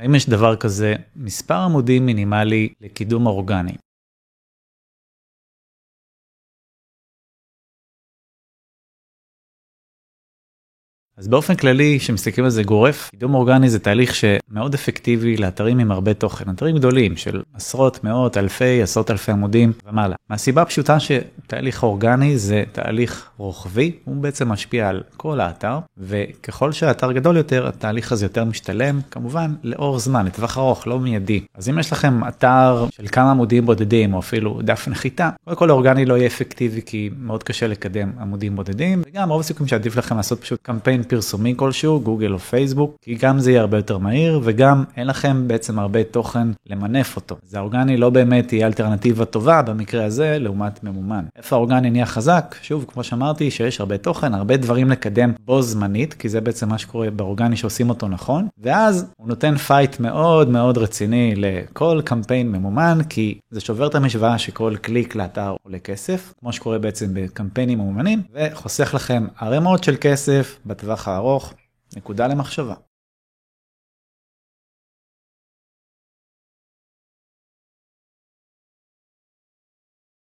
האם יש דבר כזה מספר עמודים מינימלי לקידום אורגני? אז באופן כללי, כשמסתכלים על זה גורף, קידום אורגני זה תהליך שמאוד אפקטיבי לאתרים עם הרבה תוכן, אתרים גדולים של עשרות, מאות, אלפי, עשרות אלפי עמודים ומעלה. מהסיבה הפשוטה שתהליך אורגני זה תהליך רוחבי, הוא בעצם משפיע על כל האתר, וככל שהאתר גדול יותר, התהליך הזה יותר משתלם, כמובן לאור זמן, לטווח ארוך, לא מיידי. אז אם יש לכם אתר של כמה עמודים בודדים, או אפילו דף נחיתה, קודם כל אורגני לא יהיה אפקטיבי כי מאוד קשה לקדם עמודים בודדים, וגם רוב הסיכויים שעדיף לכם לעשות פשוט קמפיין פרסומי כלשהו, גוגל או פייסבוק, כי גם זה יהיה הרבה יותר מהיר, וגם אין לכם בעצם הרבה תוכן למנף אותו. זה האורגני לא באמת יהיה אלטרנטיבה טובה במקרה הזה, לעומת ממומן. איפה האורגני נהיה חזק? שוב, כמו שאמרתי, שיש הרבה תוכן, הרבה דברים לקדם בו זמנית, כי זה בעצם מה שקורה באורגני שעושים אותו נכון, ואז הוא נותן fight מאוד מאוד רציני לכל קמפיין ממומן, כי זה שובר את המשוואה שכל קליק לאתר עולה כסף, כמו שקורה בעצם בקמפיינים ממומנים, וחוסך לכם ערימות של כסף בטווח הארוך. נקודה למחשבה.